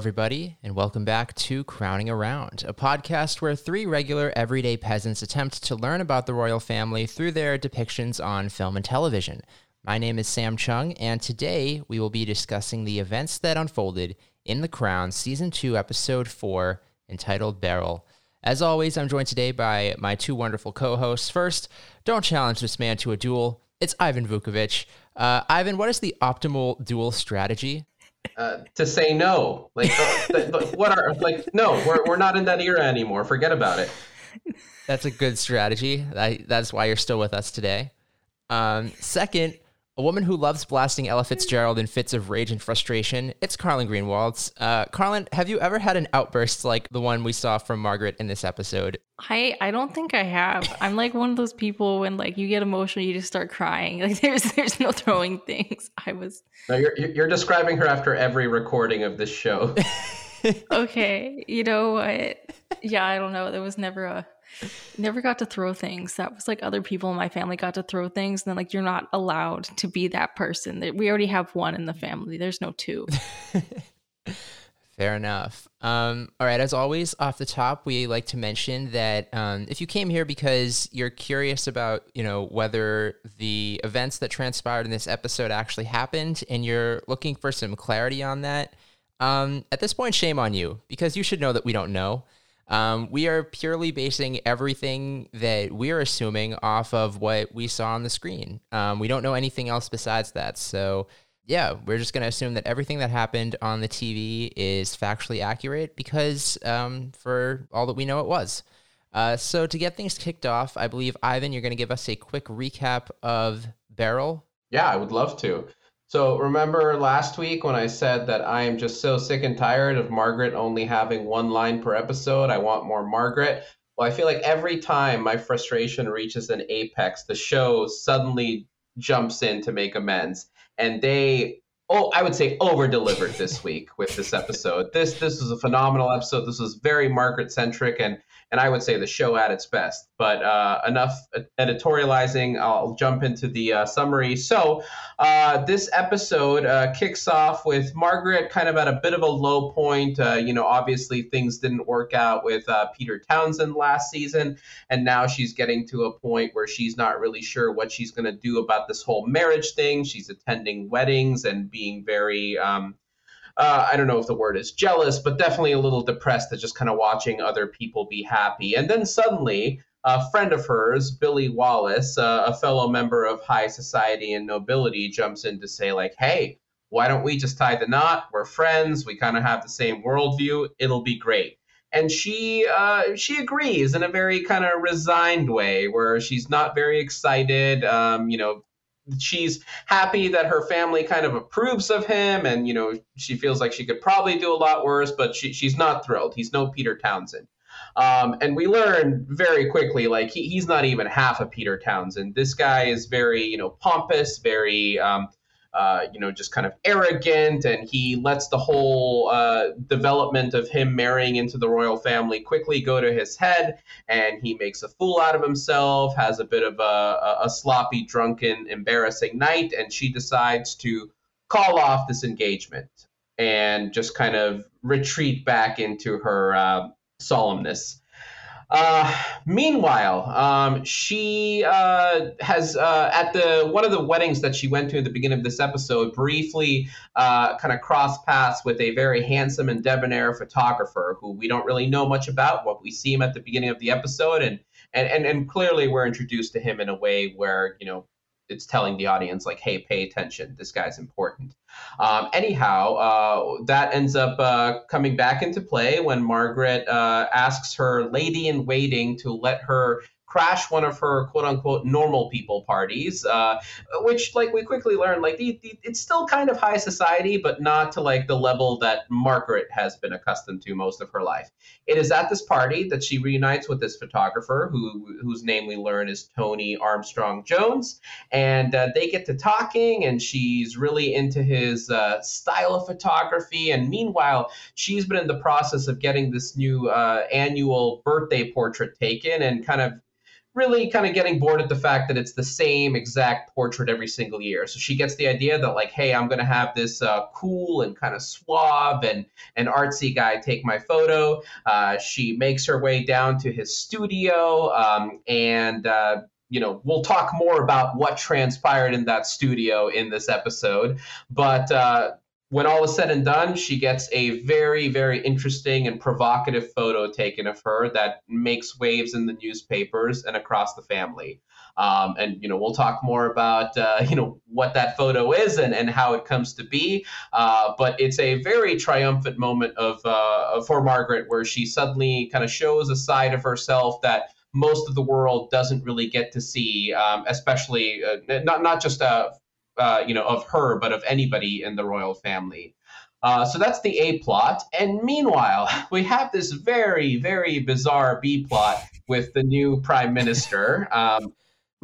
everybody, and welcome back to Crowning Around, a podcast where three regular everyday peasants attempt to learn about the royal family through their depictions on film and television. My name is Sam Chung, and today we will be discussing the events that unfolded in The Crown Season 2, Episode 4, entitled Beryl. As always, I'm joined today by my two wonderful co hosts. First, don't challenge this man to a duel. It's Ivan Vukovic. Uh, Ivan, what is the optimal duel strategy? Uh, to say no. Like, uh, what are like? No, we're we're not in that era anymore. Forget about it. That's a good strategy. I, that's why you're still with us today. Um, second, a woman who loves blasting Ella Fitzgerald in fits of rage and frustration. It's Carlin Greenwalds. Uh, Carlin, have you ever had an outburst like the one we saw from Margaret in this episode? I I don't think I have. I'm like one of those people when like you get emotional, you just start crying. Like there's there's no throwing things. I was. No, you're you're describing her after every recording of this show. okay, you know what? Yeah, I don't know. There was never a never got to throw things. That was like other people in my family got to throw things. And then like you're not allowed to be that person. We already have one in the family. There's no two. Fair enough. Um, all right. As always, off the top, we like to mention that um, if you came here because you're curious about, you know, whether the events that transpired in this episode actually happened, and you're looking for some clarity on that, um, at this point, shame on you because you should know that we don't know. Um, we are purely basing everything that we're assuming off of what we saw on the screen. Um, we don't know anything else besides that. So yeah, we're just going to assume that everything that happened on the TV is factually accurate because, um, for all that we know, it was. Uh, so, to get things kicked off, I believe, Ivan, you're going to give us a quick recap of Beryl. Yeah, I would love to. So, remember last week when I said that I am just so sick and tired of Margaret only having one line per episode? I want more Margaret. Well, I feel like every time my frustration reaches an apex, the show suddenly jumps in to make amends and they oh I would say over delivered this week with this episode. This this was a phenomenal episode. This was very Margaret centric and and I would say the show at its best. But uh, enough editorializing. I'll jump into the uh, summary. So uh, this episode uh, kicks off with Margaret kind of at a bit of a low point. Uh, you know, obviously things didn't work out with uh, Peter Townsend last season, and now she's getting to a point where she's not really sure what she's going to do about this whole marriage thing. She's attending weddings and being very um, uh, I don't know if the word is jealous, but definitely a little depressed at just kind of watching other people be happy. And then suddenly, a friend of hers, Billy Wallace, uh, a fellow member of high society and nobility, jumps in to say, like, hey, why don't we just tie the knot? We're friends. We kind of have the same worldview. It'll be great. And she uh, she agrees in a very kind of resigned way, where she's not very excited. Um, you know, she's happy that her family kind of approves of him and you know she feels like she could probably do a lot worse but she, she's not thrilled. He's no peter townsend. Um, and we learn very quickly like he, he's not even half a peter townsend. This guy is very you know pompous very um, uh, you know, just kind of arrogant, and he lets the whole uh, development of him marrying into the royal family quickly go to his head, and he makes a fool out of himself, has a bit of a, a sloppy, drunken, embarrassing night, and she decides to call off this engagement and just kind of retreat back into her uh, solemnness. Uh, meanwhile, um, she uh, has uh, at the one of the weddings that she went to at the beginning of this episode briefly uh, kind of crossed paths with a very handsome and debonair photographer who we don't really know much about. What we see him at the beginning of the episode, and and and, and clearly we're introduced to him in a way where you know it's telling the audience like, hey, pay attention. This guy's important. Um, anyhow, uh, that ends up uh, coming back into play when Margaret uh, asks her lady in waiting to let her crash one of her quote unquote normal people parties, uh, which like we quickly learned, like the, the, it's still kind of high society, but not to like the level that Margaret has been accustomed to most of her life. It is at this party that she reunites with this photographer, who whose name we learn is Tony Armstrong Jones, and uh, they get to talking, and she's really into his uh, style of photography. And meanwhile, she's been in the process of getting this new uh, annual birthday portrait taken, and kind of really kind of getting bored at the fact that it's the same exact portrait every single year. So she gets the idea that like, hey, I'm going to have this uh, cool and kind of suave and and artsy guy take my photo. Uh, she makes her way down to his studio um, and. Uh, you know, we'll talk more about what transpired in that studio in this episode. But uh, when all is said and done, she gets a very, very interesting and provocative photo taken of her that makes waves in the newspapers and across the family. Um, and you know, we'll talk more about uh, you know what that photo is and, and how it comes to be. Uh, but it's a very triumphant moment of uh, for Margaret, where she suddenly kind of shows a side of herself that most of the world doesn't really get to see, um, especially uh, not not just uh, uh, you know, of her, but of anybody in the royal family. Uh, so that's the A plot. And meanwhile, we have this very, very bizarre B plot with the new prime minister, um,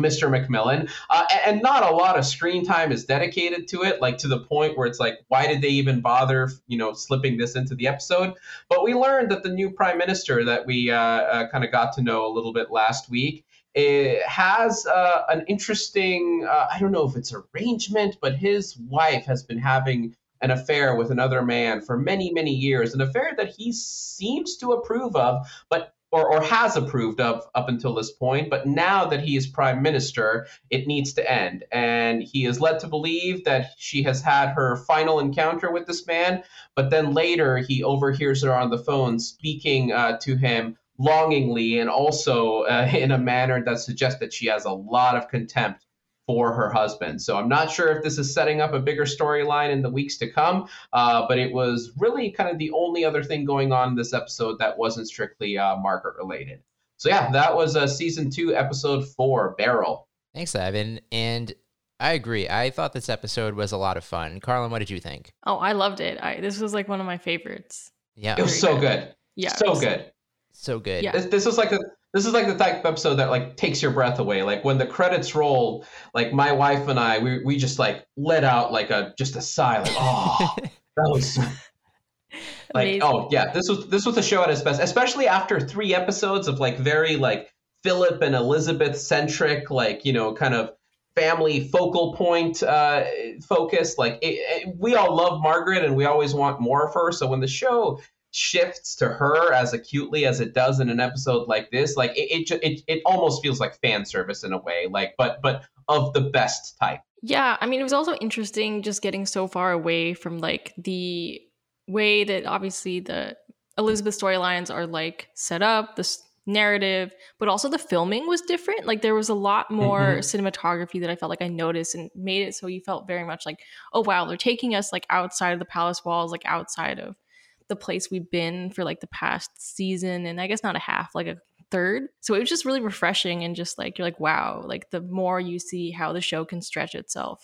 Mr. Macmillan. Uh, and not a lot of screen time is dedicated to it, like to the point where it's like, why did they even bother, you know, slipping this into the episode? But we learned that the new prime minister that we uh, uh kind of got to know a little bit last week it has uh, an interesting uh, i don't know if it's arrangement but his wife has been having an affair with another man for many many years an affair that he seems to approve of but or, or has approved of up until this point but now that he is prime minister it needs to end. And he is led to believe that she has had her final encounter with this man but then later he overhears her on the phone speaking uh, to him longingly and also uh, in a manner that suggests that she has a lot of contempt for her husband. So I'm not sure if this is setting up a bigger storyline in the weeks to come, uh, but it was really kind of the only other thing going on in this episode that wasn't strictly uh, Margaret related. So yeah, that was uh, season two, episode four, Beryl. Thanks, Evan. And I agree. I thought this episode was a lot of fun. Carlin, what did you think? Oh, I loved it. I, this was like one of my favorites. Yeah, it was so good. Yeah, so good so good. Yeah. This, this is like a this is like the type of episode that like takes your breath away. Like when the credits roll, like my wife and I, we we just like let out like a just a sigh, like oh, that was like Amazing. oh yeah, this was this was a show at its best, especially after three episodes of like very like Philip and Elizabeth centric, like you know, kind of family focal point uh, focus. Like it, it, we all love Margaret and we always want more of her. So when the show shifts to her as acutely as it does in an episode like this, like it, it, it, it almost feels like fan service in a way, like, but, but of the best type. Yeah. I mean, it was also interesting just getting so far away from like the way that obviously the Elizabeth storylines are like set up, this narrative, but also the filming was different. Like there was a lot more mm-hmm. cinematography that I felt like I noticed and made it so you felt very much like, oh wow, they're taking us like outside of the palace walls, like outside of the place we've been for like the past season and I guess not a half, like a third. So it was just really refreshing and just like you're like, wow, like the more you see how the show can stretch itself.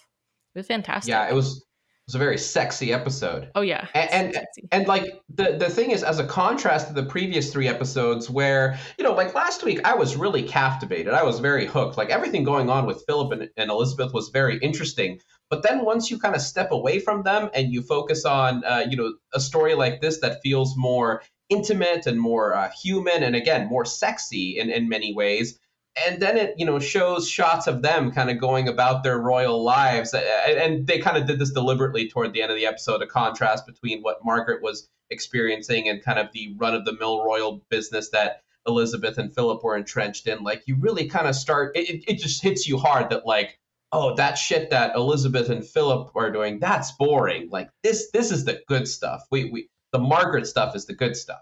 It was fantastic. Yeah, it was it was a very sexy episode. Oh yeah. And and, and, like the the thing is as a contrast to the previous 3 episodes where, you know, like last week I was really captivated. I was very hooked. Like everything going on with Philip and, and Elizabeth was very interesting. But then once you kind of step away from them and you focus on, uh, you know, a story like this that feels more intimate and more uh, human and again more sexy in, in many ways, and then it you know shows shots of them kind of going about their royal lives and they kind of did this deliberately toward the end of the episode a contrast between what margaret was experiencing and kind of the run of the mill royal business that elizabeth and philip were entrenched in. Like you really kind of start it, it just hits you hard that like oh, that shit that Elizabeth and Philip are doing, that's boring. Like this, this is the good stuff. We, we, the Margaret stuff is the good stuff.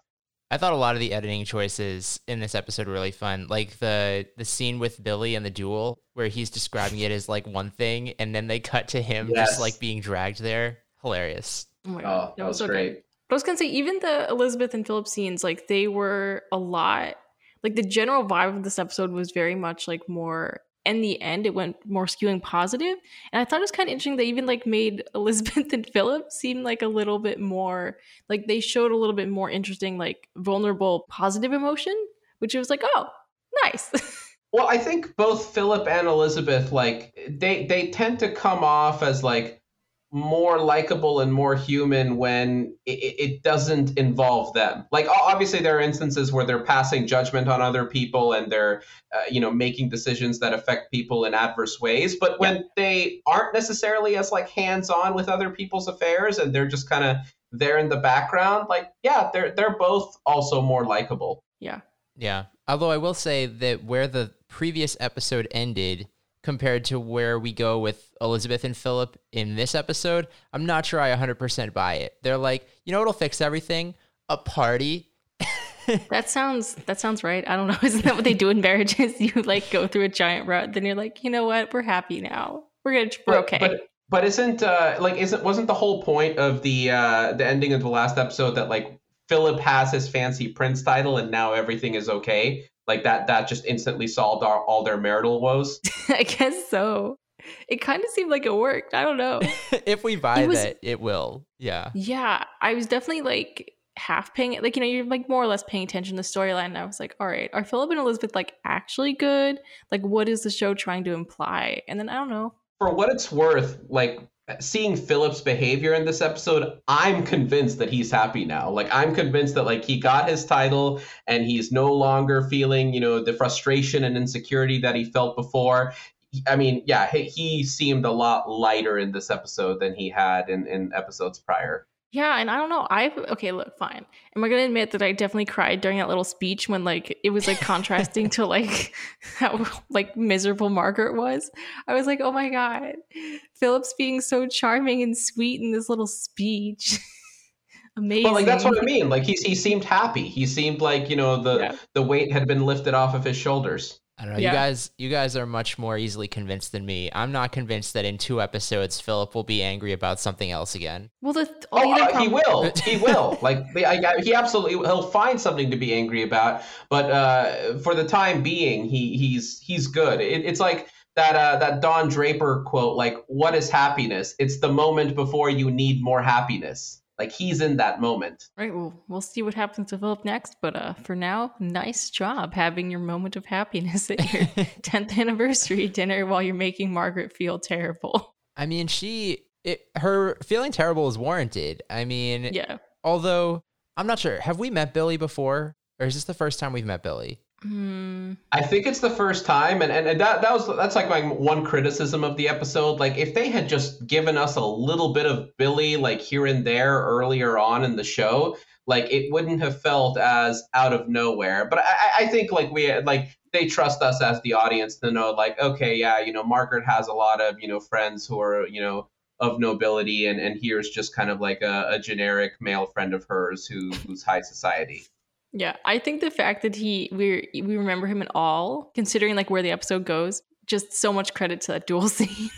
I thought a lot of the editing choices in this episode were really fun. Like the the scene with Billy and the duel, where he's describing it as like one thing, and then they cut to him yes. just like being dragged there. Hilarious. Oh my god, oh, that, was, was so great. Good. I was gonna say, even the Elizabeth and Philip scenes, like they were a lot. Like the general vibe of this episode was very much like more in the end it went more skewing positive. And i thought it was kind of interesting they even like made elizabeth and philip seem like a little bit more like they showed a little bit more interesting like vulnerable positive emotion which was like oh nice. Well i think both philip and elizabeth like they they tend to come off as like more likable and more human when it, it, doesn't involve them. Like obviously there are instances where they're passing judgment on other people and they're uh, you know making decisions that affect people in adverse ways, but when yeah. they aren't necessarily as like hands-on with other people's affairs and they're just kind of there in the background, like yeah, they're they're both also more likable. Yeah. Yeah. Although I will say that where the previous episode ended compared to where we go with Elizabeth and Philip in this episode, I'm not sure I 100% buy it. They're like, you know what'll fix everything? A party. that sounds that sounds right. I don't know. Isn't that what they do in marriages? You like go through a giant rut, then you're like, you know what? We're happy now. We're gonna we're okay. But, but isn't uh like isn't wasn't the whole point of the uh the ending of the last episode that like Philip has his fancy prince title and now everything is okay? Like that that just instantly solved our, all their marital woes. I guess so. It kind of seemed like it worked. I don't know. If we buy it was, that it will. Yeah. Yeah i was definitely like half paying like you know you're like more or less paying attention to the storyline and i was like all right are philip and elizabeth like actually good? Like what is the show trying to imply? And then i don't know. For what it's worth like seeing Philip's behavior in this episode, I'm convinced that he's happy now. Like I'm convinced that like he got his title and he's no longer feeling, you know, the frustration and insecurity that he felt before. I mean, yeah, he, he seemed a lot lighter in this episode than he had in, in episodes prior. Yeah, and I don't know. I okay, look, fine. Am I gonna admit that I definitely cried during that little speech when like it was like contrasting to like how like miserable Margaret was? I was like, oh my god, Philip's being so charming and sweet in this little speech. Amazing. Well, like that's what I mean. Like he he seemed happy. He seemed like you know the yeah. the weight had been lifted off of his shoulders. I don't know. Yeah. You guys, you guys are much more easily convinced than me. I'm not convinced that in two episodes Philip will be angry about something else again. Well, the oh, uh, he will. He will. like I, he absolutely he'll find something to be angry about. But uh, for the time being, he he's he's good. It, it's like that uh, that Don Draper quote. Like, what is happiness? It's the moment before you need more happiness. Like he's in that moment. Right. Well, we'll see what happens to Philip next. But uh, for now, nice job having your moment of happiness at your 10th anniversary dinner while you're making Margaret feel terrible. I mean, she, it, her feeling terrible is warranted. I mean, yeah. Although I'm not sure. Have we met Billy before, or is this the first time we've met Billy? Mm. I think it's the first time, and, and, and that that was that's like my one criticism of the episode. Like if they had just given us a little bit of Billy, like here and there earlier on in the show, like it wouldn't have felt as out of nowhere. But I, I think like we like they trust us as the audience to know like okay, yeah, you know, Margaret has a lot of you know friends who are you know of nobility, and and here's just kind of like a, a generic male friend of hers who who's high society. Yeah, I think the fact that he we we remember him at all, considering like where the episode goes, just so much credit to that duel scene.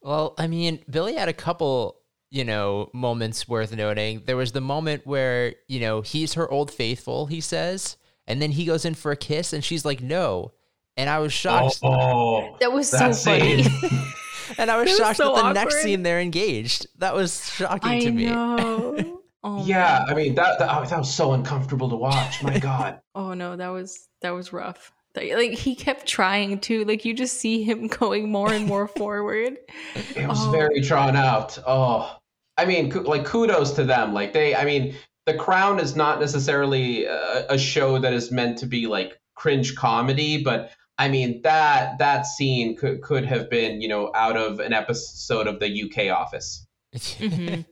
well, I mean, Billy had a couple, you know, moments worth noting. There was the moment where, you know, he's her old faithful, he says, and then he goes in for a kiss and she's like, "No." And I was shocked. Oh, oh that was so funny. and I was shocked was so that the awkward. next scene they're engaged. That was shocking I to me. Know. Oh, yeah, man. I mean that that, oh, that was so uncomfortable to watch. My God. oh no, that was that was rough. Like he kept trying to. Like you just see him going more and more forward. It was oh. very drawn out. Oh, I mean, like kudos to them. Like they, I mean, The Crown is not necessarily a, a show that is meant to be like cringe comedy, but I mean that that scene could could have been you know out of an episode of the UK Office. Mm-hmm.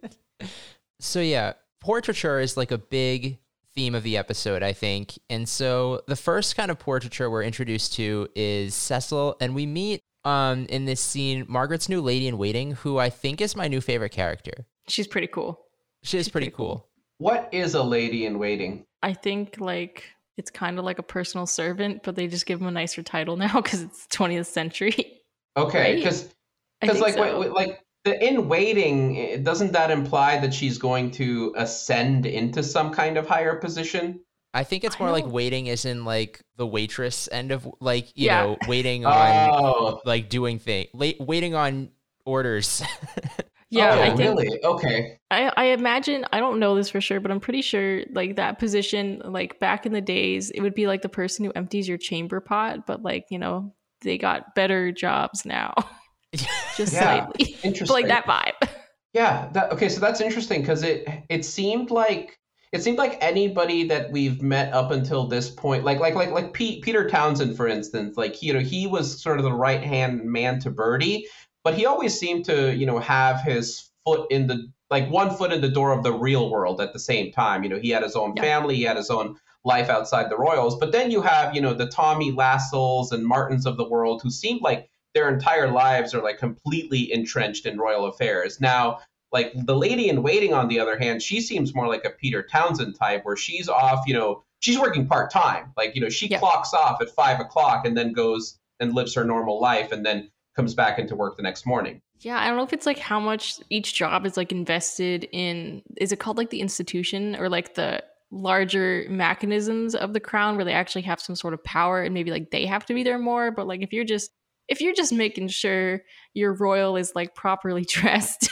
So yeah, portraiture is like a big theme of the episode, I think. And so the first kind of portraiture we're introduced to is Cecil, and we meet um in this scene Margaret's new lady in waiting, who I think is my new favorite character. She's pretty cool. She is pretty, pretty cool. cool. What is a lady in waiting? I think like it's kind of like a personal servant, but they just give him a nicer title now because it's 20th century. Okay, because because like so. wait, like the in waiting doesn't that imply that she's going to ascend into some kind of higher position? I think it's more like waiting is in like the waitress end of like you yeah. know waiting on oh. like doing thing late waiting on orders. yeah, oh, I think, really? Okay. I I imagine I don't know this for sure, but I'm pretty sure like that position like back in the days it would be like the person who empties your chamber pot, but like you know they got better jobs now. just Yeah, slightly. Interesting. like that vibe. Yeah. That, okay. So that's interesting because it it seemed like it seemed like anybody that we've met up until this point, like like like like Pete, Peter Townsend, for instance, like he, you know he was sort of the right hand man to Bertie, but he always seemed to you know have his foot in the like one foot in the door of the real world at the same time. You know he had his own Yeah. family, he had his own life outside the Royals, but then you have you know the Tommy Lascelles and Martins of the world who seemed like their entire lives are like completely entrenched in royal affairs. Now, like the lady in waiting, on the other hand, she seems more like a Peter Townsend type, where she's off, you know, she's working part time. Like, you know, she Yeah. clocks off at five o'clock and then goes and lives her normal life and then comes back into work the next morning. Yeah, I don't know if it's like how much each job is like invested in. Is it called like the institution or like the larger mechanisms of the crown where they actually have some sort of power and maybe like they have to be there more? But like if you're just if you're just making sure your royal is like properly dressed,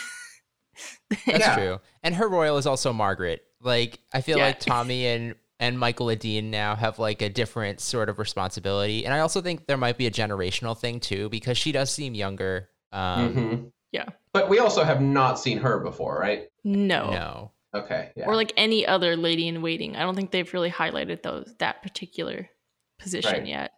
That's Yeah. true. And her royal is also Margaret. Like I feel Yeah. like Tommy and and Michael Adeane now have like a different sort of responsibility. And I also think there might be a generational thing too because she does seem younger. Um Mhm. yeah. But we also have not seen her before, right? no. no. Okay. Yeah. Or like any other lady in waiting. I don't think they've really highlighted those that particular position Right. yet.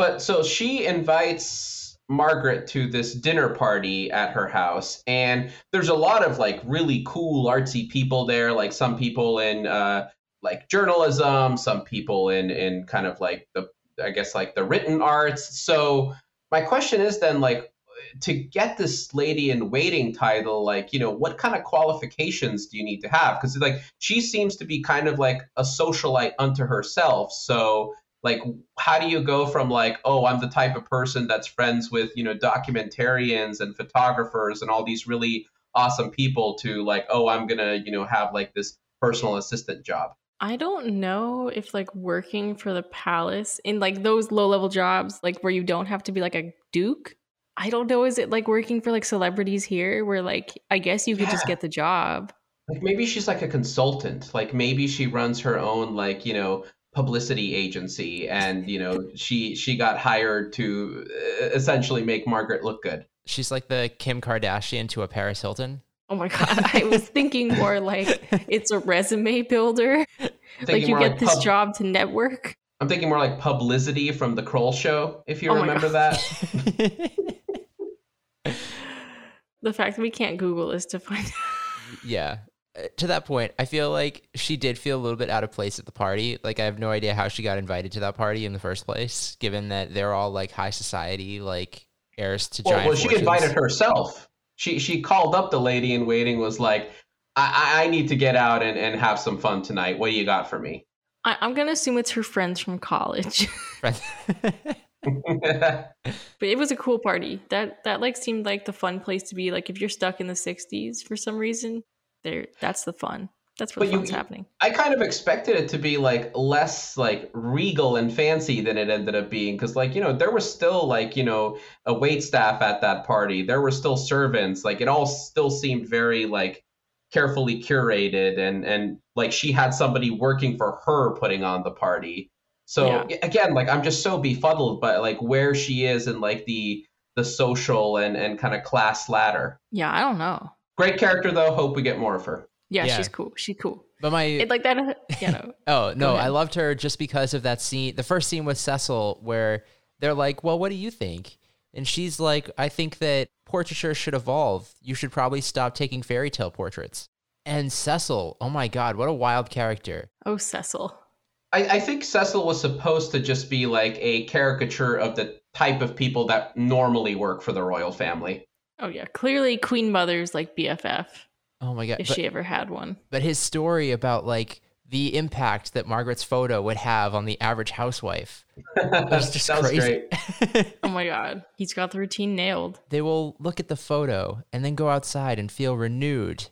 But so she invites Margaret to this dinner party at her house, and there's a lot of like really cool artsy people there, like some people in uh, like journalism, some people in in kind of like the I guess like the written arts. So my question is then like to get this lady in waiting title, like you know what kind of qualifications do you need to have? Because like she seems to be kind of like a socialite unto herself, so like how do you go from like oh i'm the type of person that's friends with you know documentarians and photographers and all these really awesome people to like oh i'm gonna you know have like this personal assistant job I don't know if like working for the palace in like those low level jobs, like where you don't have to be like a duke. I don't know. Is it like working for like celebrities here, where like I guess you could just get the job? like maybe she's like a consultant like maybe she runs her own like you know publicity agency and you know she she got hired to uh, essentially make margaret look good She's like the Kim Kardashian to a Paris Hilton. Oh my god! I was thinking more like it's a resume builder. Like you more get this pub- job to network. i'm thinking more like publicity from the kroll show if you Oh remember God. that The fact that we can't Google is to find. yeah. Uh, To that point, I feel like she did feel a little bit out of place at the party. Like I have no idea how she got invited to that party in the first place, given that they're all like high society, like heirs to Well, giant well she fortunes. invited herself. She she called up the lady in waiting. Was like, I I I need to get out and, and have some fun tonight. What do you got for me? I, I'm gonna assume it's her friends from college. yeah, But it was a cool party. That that like seemed like the fun place to be. Like if you're stuck in the '60s for some reason, there that's the fun. That's the you- happening. I kind of expected it to be like less like regal and fancy than it ended up being because like you know there was still like you know a wait staff at that party. There were still servants. Like it all still seemed very like carefully curated and and like she had somebody working for her putting on the party. So Yeah. again, like I'm just so befuddled by like where she is in like the the social and and kind of class ladder. Yeah, I don't know. Great character though. Hope we get more of her. Yeah, Yeah. she's cool. She's cool. but my It like that. You know. Oh no, I loved her just because of that scene. The first scene with Cecil, where they're like, "Well, what do you think?" And she's like, "I think that portraiture should evolve. You should probably stop taking fairy tale portraits." And Cecil, oh my god, what a wild character! oh, Cecil. I, I think Cecil was supposed to just be like a caricature of the type of people that normally work for the royal family. Oh yeah, clearly Queen Mother's like BFF Oh my god! if But, she ever had one. but his story about like the impact that Margaret's photo would have on the average housewife was just That was crazy. great. Oh my god, he's got the routine nailed. they will look at the photo and then go outside and feel renewed,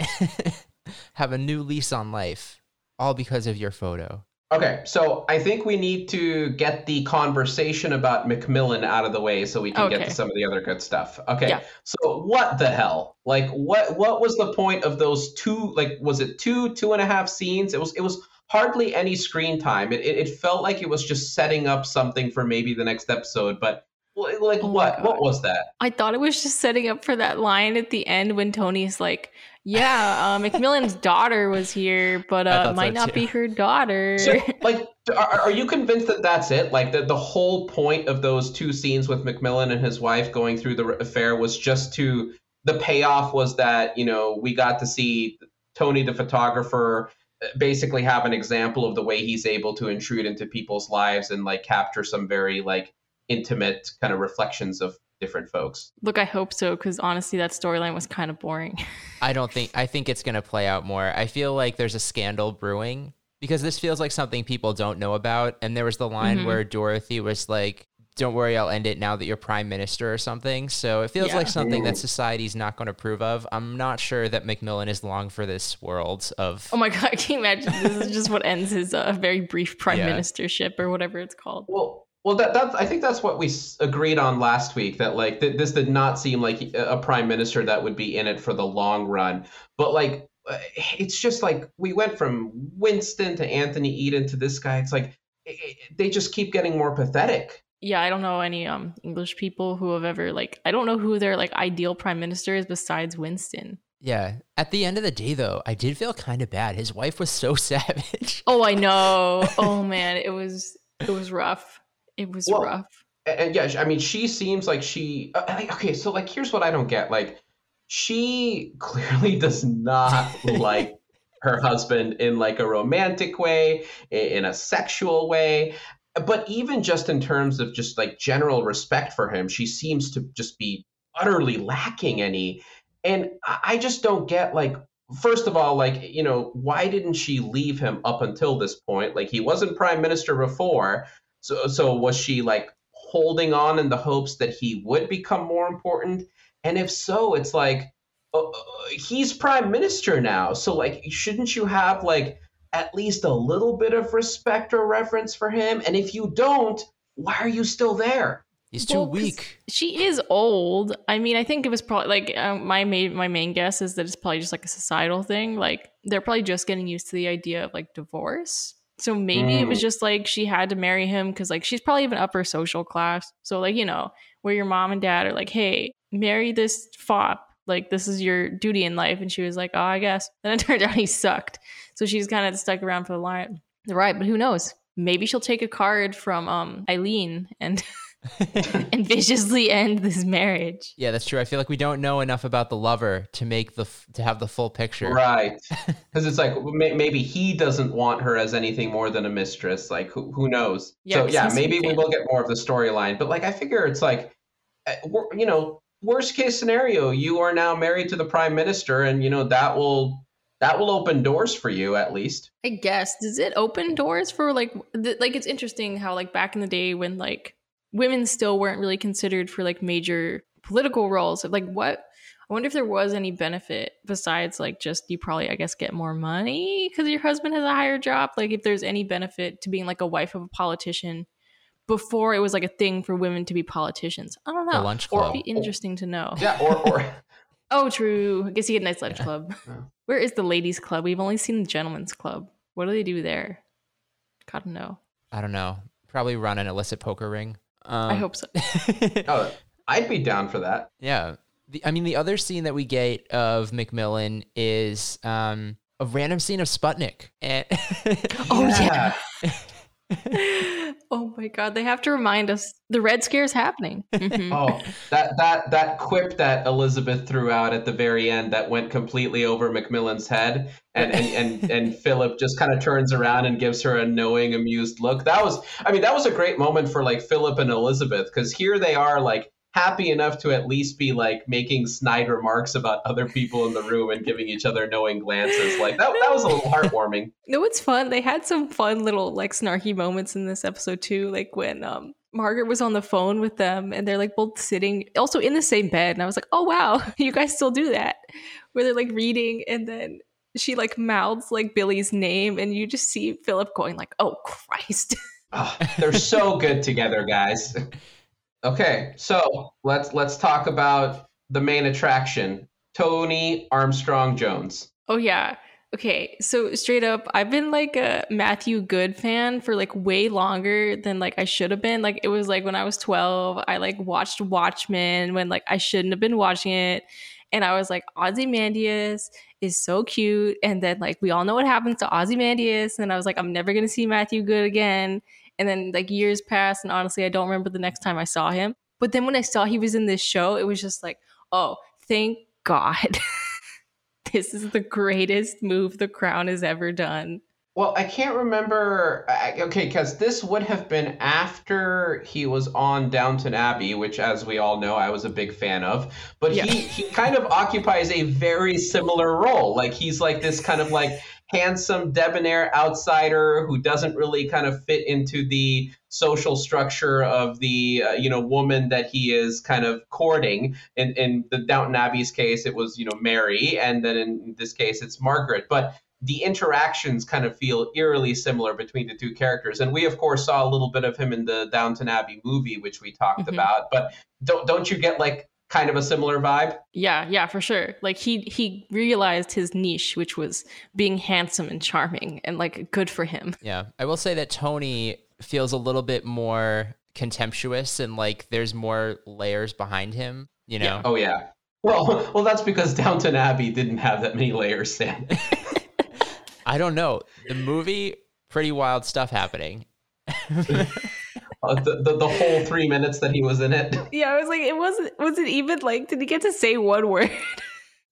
have a new lease on life, all because of your photo. Okay, so I think we need to get the conversation about Macmillan out of the way so we can get to some of the other good stuff. Okay. Yeah. So what the hell? Like what what was the point of those two like was it two, two and a half scenes? It was it was hardly any screen time. It it, it felt like it was just setting up something for maybe the next episode, but Like Oh what? What was that? I thought it was just setting up for that line at the end when Tony's like, "Yeah, uh, Macmillan's daughter was here, but uh, thought so might not too. be her daughter." So, like, are, are you convinced that that's it? Like, that the whole point of those two scenes with Macmillan and his wife going through the affair was just to the payoff was that you know we got to see Tony the photographer uh, basically have an example of the way he's able to intrude into people's lives and like capture some very like intimate kind of reflections of different folks. Look, I hope so because honestly, that storyline was kind of boring. I don't think I think it's going to play out more. I feel like there's a scandal brewing because this feels like something people don't know about and there was the line Mhm. where Dorothy was like don't worry, I'll end it now that you're prime minister or something. So it feels Yeah. like something that society's not going to approve of. I'm not sure that Macmillan is long for this world of Oh my god, I can you imagine? This is just what ends his uh, very brief prime Yeah. ministership or whatever it's called. Well, well, that that's I think that's what we agreed on last week. That like th- this did not seem like a a prime minister that would be in it for the long run. But like, uh, it's just like we went from Winston to Anthony Eden to this guy. It's like i- i- they just keep getting more pathetic. Yeah, I don't know any um English people who have ever like I don't know who their like ideal prime minister is besides Winston. Yeah. At the end of the day though, I did feel kind of bad. His wife was so savage. Oh, I know. oh man, it was it was rough. It was Well, rough. And, and yeah, I mean, she seems like she. Uh, okay, so like, here's what I don't get. Like, she clearly does not like her husband in like a romantic way, in a sexual way. But even just in terms of just like general respect for him, she seems to just be utterly lacking any. And I I just don't get like. First of all, like, you know, why didn't she leave him up until this point? Like, he wasn't prime minister before. So, so was she like holding on in the hopes that he would become more important? And if so, it's like uh, uh, he's prime minister now. So, like, shouldn't you have like at least a little bit of respect or reverence for him? And if you don't, why are you still there? He's too Well, 'cause weak. She is old. I mean, I think it was probably like um, my main my main guess is that it's probably just like a societal thing. Like they're probably just getting used to the idea of like divorce. So maybe it was Mm. just like she had to marry him because like she's probably even upper social class. So like you know where your mom and dad are like, hey, marry this fop. Like this is your duty in life. And she was like, oh, I guess. Then it turned out he sucked. So she's kind of stuck around for the line, the ride. But who knows? Maybe she'll take a card from um Eileen and and viciously end this marriage. Yeah, that's true. I feel like we don't know enough about the lover to make the f- to have the full picture. Right. Because it's like may- maybe he doesn't want her as anything more than a mistress. Like, who, who knows? Yeah, so, 'cause yeah, maybe we will get more of the storyline. But, like, I figure it's like, uh, you know, worst case scenario, you are now married to the prime minister, and, you know, that will. That will open doors for you, at least. I guess does it open doors for like th- like it's interesting how like back in the day when like women still weren't really considered for like major political roles. Like what I wonder if there was any benefit besides like just you probably I guess get more money because your husband has a higher job. Like if there's any benefit to being like a wife of a politician before it was like a thing for women to be politicians. I don't know. The lunch Or- club. It'd be interesting to know. Yeah, or, or Oh, true. I guess you get a nice lunch Yeah. club. Yeah. Where is the ladies' club? We've only seen the gentlemen's club. What do they do there? Gotta know. I don't know. Probably run an illicit poker ring. Um, I hope so. oh, I'd be down for that. Yeah. The, I mean, the other scene that we get of Macmillan is um, a random scene of Sputnik. And Oh, yeah. oh my god, they have to remind us the Red Scare is happening. Mhm. Oh, that that that quip that Elizabeth threw out at the very end that went completely over Macmillan's head, and and and, and Philip just kind of turns around and gives her a knowing, amused look. That was, I mean, that was a great moment for like Philip and Elizabeth because here they are like happy enough to at least be like making snide remarks about other people in the room and giving each other knowing glances. Like that that was a little heartwarming. No, it's fun. They had some fun little like snarky moments in this episode too, like when um Margaret was on the phone with them and they're like both sitting also in the same bed. And I was like, oh wow, you guys still do that. Where they're like reading and then she like mouths like Billy's name and you just see Philip going like, oh Christ. Oh, they're so good together, guys. Okay, so let's let's talk about the main attraction, Tony Armstrong Jones. Oh yeah. Okay, so straight up, I've been like a Matthew Goode fan for like way longer than like I should have been. Like it was like when I was 12, I like watched Watchmen when like I shouldn't have been watching it. And I was like, Ozymandias is so cute. And then like we all know what happens to Ozymandias. And I was like, I'm never gonna see Matthew Goode again. And then like years passed, and honestly, I don't remember the next time I saw him. But then when I saw he was in this show, it was just like, oh, thank God. this is the greatest move the crown has ever done. Well, I can't remember. Okay, because this would have been after he was on Downton Abbey, which, as we all know, I was a big fan of. But yeah. he, he kind of occupies a very similar role. Like, he's like this kind of like handsome, debonair outsider who doesn't really kind of fit into the social structure of the uh, you know woman that he is kind of courting. In in the Downton Abbey's case, it was you know Mary, and then in this case, it's Margaret. But the interactions kind of feel eerily similar between the two characters. And we, of course, saw a little bit of him in the Downton Abbey movie, which we talked mm-hmm. about. But don't don't you get like kind of a similar vibe? Yeah, yeah, for sure. Like he he realized his niche, which was being handsome and charming, and like good for him. Yeah, I will say that Tony feels a little bit more contemptuous and like there's more layers behind him. You know? Yeah. Oh yeah. Well, well, that's because Downton Abbey didn't have that many layers, Sam. I don't know. The movie, pretty wild stuff happening. uh, the, the, the whole three minutes that he was in it. Yeah, I was like, it wasn't. Was it even like? Did he get to say one word?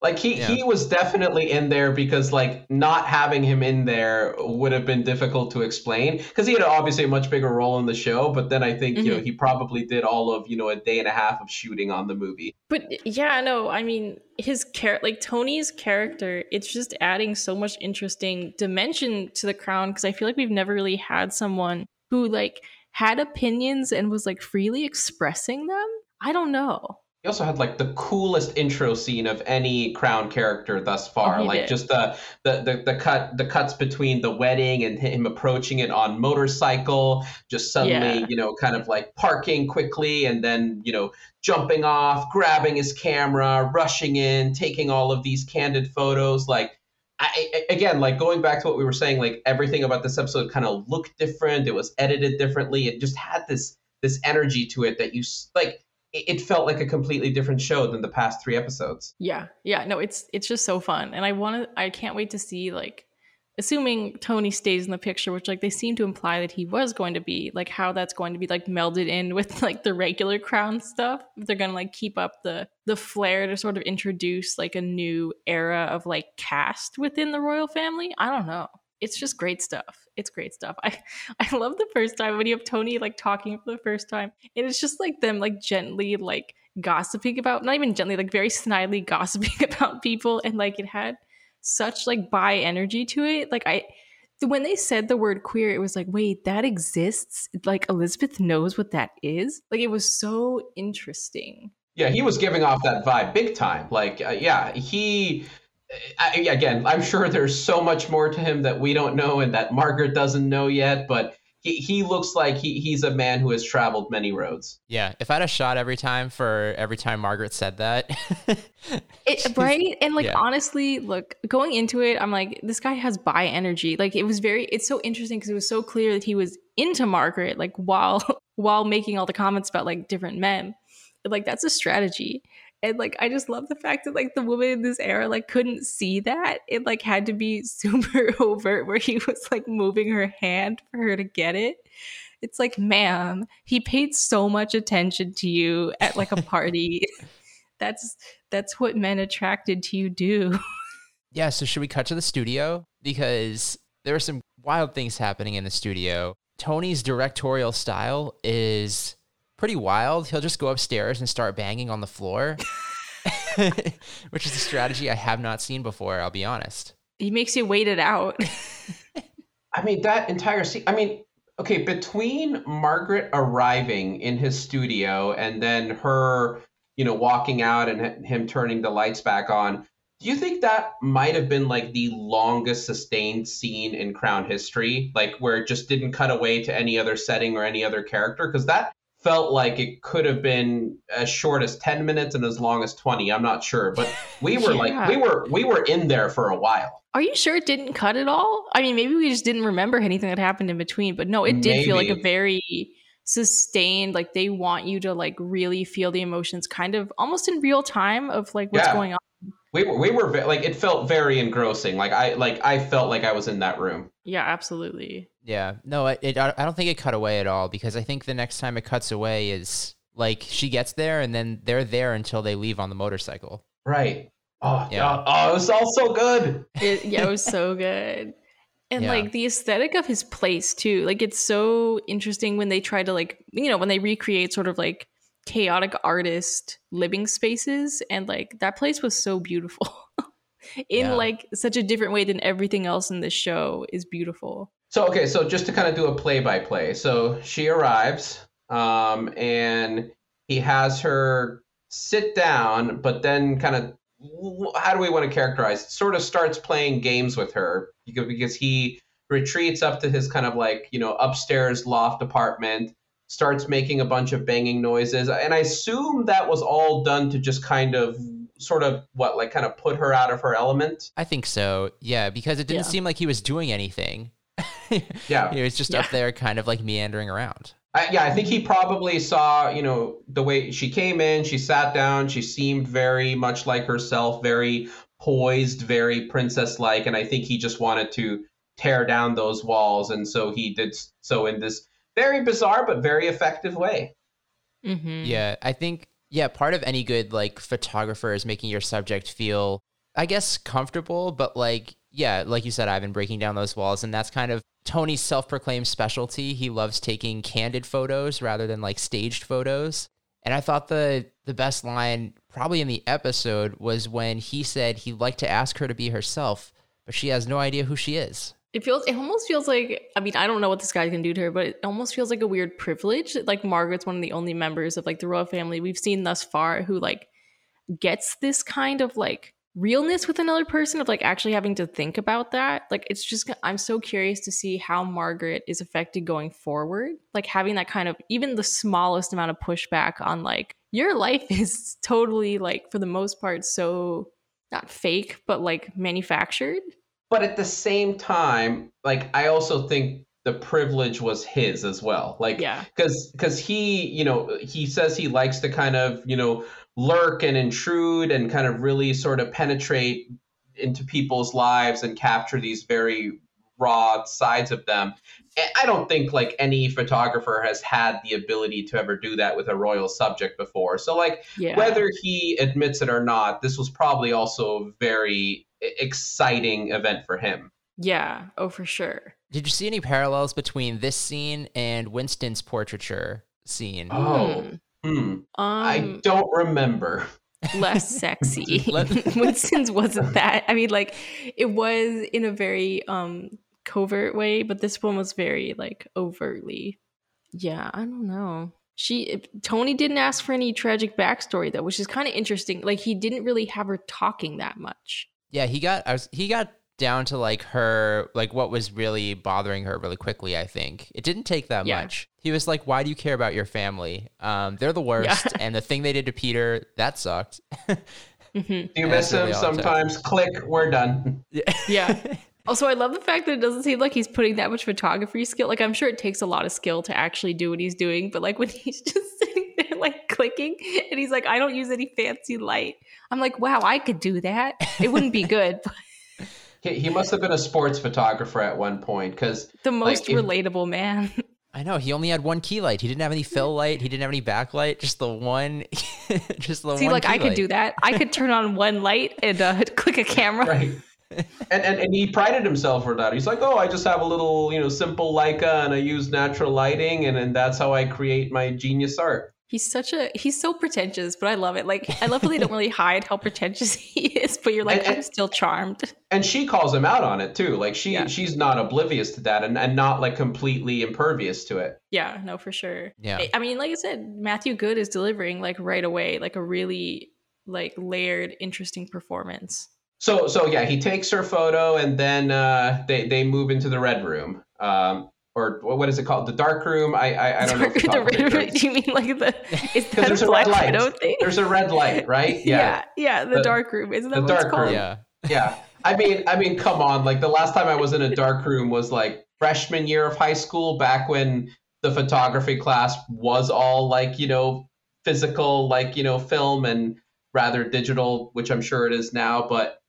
Like he yeah. he was definitely in there because like not having him in there would have been difficult to explain because he had obviously a much bigger role in the show. But then I think mm-hmm. you know mm-hmm. he probably did all of you know a day and a half of shooting on the movie. But yeah, no, I mean his character, like Tony's character, it's just adding so much interesting dimension to the crown because I feel like we've never really had someone who like had opinions and was like freely expressing them. I don't know. He also had like the coolest intro scene of any Crown character thus far. Oh, like did. just the, the the the cut the cuts between the wedding and him approaching it on motorcycle, just suddenly, yeah. you know, kind of like parking quickly and then, you know, jumping off, grabbing his camera, rushing in, taking all of these candid photos. Like I, again, like going back to what we were saying, like everything about this episode kind of looked different. It was edited differently. It just had this this energy to it that you like. It felt like a completely different show than the past three episodes. Yeah, yeah, no, it's it's just so fun, and I want to. I can't wait to see like assuming Tony stays in the picture, which like they seem to imply that he was going to be, like how that's going to be like melded in with like the regular crown stuff. They're gonna like keep up the the flair to sort of introduce like a new era of like cast within the royal family. I don't know. It's just great stuff. It's great stuff. I I love the first time when you have Tony like talking for the first time. And it's just like them like gently like gossiping about not even gently, like very snidely gossiping about people and like it had such like bi energy to it. Like I when they said the word queer, it was like, wait, that exists? Like Elizabeth knows what that is? Like it was so interesting. Yeah, he was giving off that vibe big time. Like, uh, yeah, he I, again, I'm sure there's so much more to him that we don't know and that Margaret doesn't know yet, but he, he looks like he, he's a man who has traveled many roads. Yeah, if I had a shot every time for every time Margaret said that, it, right? And like yeah. honestly, look, going into it, I'm like, this guy has bi energy. Like it was very, it's so interesting because it was so clear that he was into Margaret, like while while making all the comments about like different men. Like that's a strategy and like i just love the fact that like the woman in this era like couldn't see that. It like had to be super overt where he was like moving her hand for her to get it. It's like ma'am he paid so much attention to you at like a party. That's that's what men attracted to you do. Yeah so should we cut to the studio? Because there are some wild things happening in the studio. Tony's directorial style is pretty wild. He'll just go upstairs and start banging on the floor, which is a strategy I have not seen before, I'll be honest. He makes you wait it out. I mean, that entire scene, I mean, okay, between Margaret arriving in his studio and then her, you know, walking out and him turning the lights back on, do you think that might have been like the longest sustained scene in Crown history? Like where it just didn't cut away to any other setting or any other character? Because that felt like it could have been as short as 10 minutes and as long as 20 i'm not sure but we were Yeah. like we were we were in there for a while Are you sure it didn't cut at all? I mean, maybe we just didn't remember anything that happened in between, but no, it did feel like a very sustained, like they want you to like really feel the emotions kind of almost in real time of like what's Yeah. going on. We were we were like it felt very engrossing like i like i felt like i was in that room Yeah, absolutely. Yeah, no, it, it, I I don't think it cut away at all because I think the next time it cuts away is like she gets there and then they're there until they leave on the motorcycle. right oh Yeah. yeah oh it was all so good It, yeah, it was so good. And Yeah. like the aesthetic of his place too. Like it's so interesting when they try to like, you know, when they recreate sort of like chaotic artist living spaces and like that place was so beautiful. in Yeah. like such a different way than everything else in this show is beautiful. So okay, so just to kind of do a play by play. So she arrives, um, and he has her sit down, but then kind of how do we want to characterize? Sort of starts playing games with her because he retreats up to his kind of like you know upstairs loft apartment, starts making a bunch of banging noises, and I assume that was all done to just kind of sort of what like kind of put her out of her element. I think so. Yeah, because it didn't Yeah. seem like he was doing anything. Yeah. he was just Yeah. up there kind of like meandering around. I, yeah, I think he probably saw, you know, the way she came in, she sat down, she seemed very much like herself, very poised, very princess like, and I think he just wanted to tear down those walls, and so he did so in this very bizarre but very effective way. Mm-hmm. Yeah, I think yeah, part of any good like photographer is making your subject feel I guess comfortable, but like yeah, like you said, I've been breaking down those walls and that's kind of Tony's self-proclaimed specialty. He loves taking candid photos rather than like staged photos. And I thought the the best line probably in the episode was when he said he'd like to ask her to be herself, but she has no idea who she is. It feels it almost feels like I mean, I don't know what this guy can do to her, but it almost feels like a weird privilege. Like Margaret's one of the only members of like the royal family we've seen thus far who like gets this kind of like realness with another person of like actually having to think about that. Like it's just I'm so curious to see how Margaret is affected going forward. Like having that kind of even the smallest amount of pushback on like your life is totally like for the most part so not fake, but like manufactured. But at the same time, like I also think the privilege was his as well. Like Yeah. because because he you know he says he likes to kind of you know lurk and intrude and kind of really sort of penetrate into people's lives and capture these very raw sides of them And i don't think like any photographer has had the ability to ever do that with a royal subject before so like Yeah. whether he admits it or not this was probably also very exciting event for him Yeah. Oh, for sure. Did you see any parallels between this scene and Winston's portraiture scene? Oh. Hmm. hmm i Um, don't remember less sexy. Winston's wasn't that. I mean, like it was in a very um covert way, but this one was very like overtly. Yeah, I don't know. She Tony didn't ask for any tragic backstory though, which is kind of interesting. Like he didn't really have her talking that much. Yeah, he got I was, he got down to like her like what was really bothering her really quickly, I think. It didn't take that Yeah. much. He was like, "Why do you care about your family? Um they're the worst and the thing they did to Peter, that sucked." Mhm. Do you miss that's him really all it took. sometimes? Click, we're done. Yeah. Also, I love the fact that it doesn't seem like he's putting that much photography skill. Like, I'm sure it takes a lot of skill to actually do what he's doing, but like when he's just sitting there, like clicking, and he's like, I don't use any fancy light. I'm like, wow, I could do that. It wouldn't be good, but He, he must have been a sports photographer at one point because the most if- relatable man. I know, he only had one key light. He didn't have any fill light, he didn't have any backlight, just the one just the See, one See, like, I key could do that. I could turn on one light and uh, click a camera. right. And, and and he prided himself for that. He's like, oh, I just have a little, you know, simple Leica, and I use natural lighting, and, and that's how I create my genius art. He's such a he's so pretentious, but I love it. Like I love how they don't really hide how pretentious he is, but you're like, And- and- I'm still charmed. And she calls him out on it too. Like she Yeah. she's not oblivious to that, and, and not like completely impervious to it. Yeah, no, for sure. Yeah. I- I mean, like I said, Matthew Goode is delivering like right away, like a really like layered, interesting performance. So so yeah, he takes her photo, and then uh, they they move into the red room. Um, or what is it called? The dark room. I I, I don't know. The red, red, do you mean like the? Is that there's a Black light. Thing? There's a red light, right? yeah, yeah, the, The- dark room. Isn't that the what it's dark called? room. Yeah. yeah. I mean, I mean, come on. Like the last time I was in a dark room was like freshman year of high school, back when the photography class was all like you know physical, like you know film and rather digital, which I'm sure it is now. But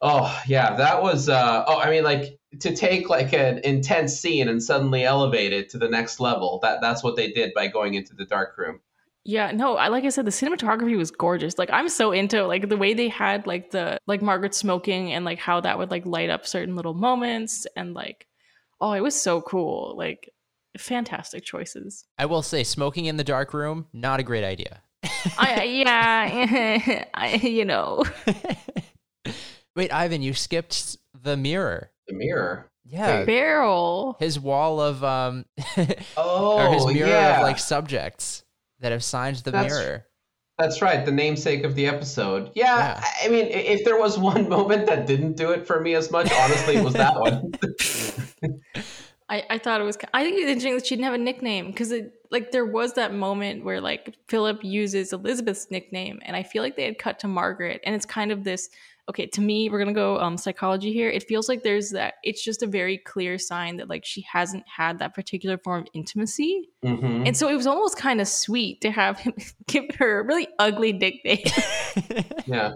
oh yeah, that was. uh Oh, I mean, like to take like an intense scene and suddenly elevate it to the next level. That that's what they did by going into the dark room. Yeah, no, I like I said, the cinematography was gorgeous. Like I'm so into like the way they had like the like Margaret smoking and like how that would like light up certain little moments and like oh, it was so cool. Like fantastic choices. I will say, smoking in the dark room, not a great idea. I yeah, I, you know. Wait, Ivan, you skipped the mirror. The mirror. Yeah. The Beryl. His wall of um Oh, or his mirror yeah. of like subjects that have signed the That's- mirror. That's right, the namesake of the episode. Yeah, Yeah. I I mean, if there was one moment that didn't do it for me as much, honestly, it was that one. I, I thought it was. I think it's interesting that she didn't have a nickname because it like there was that moment where like Philip uses Elizabeth's nickname, and I feel like they had cut to Margaret, and it's kind of this. Okay, to me, we're gonna go um psychology here. It feels like there's that. It's just a very clear sign that like she hasn't had that particular form of intimacy, Mhm. and so it was almost kind of sweet to have him give her a really ugly nickname. Yeah,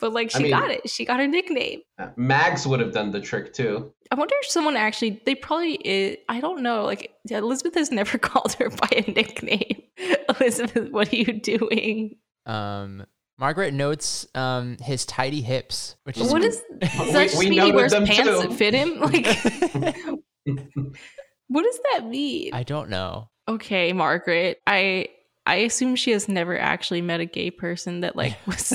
but like I she mean- got it. She got her nickname. Mags would have done the trick too. I wonder if someone actually, they probably, i I don't know. Like, yeah, Elizabeth has never called her by a nickname. Elizabeth, what are you doing? um Margaret notes um his tidy hips, which is What is, We- does that just we mean he wears them pants too. that fit him? Like, what does that mean? I don't know. okay, Margaret, I, I assume she has never actually met a gay person that like was.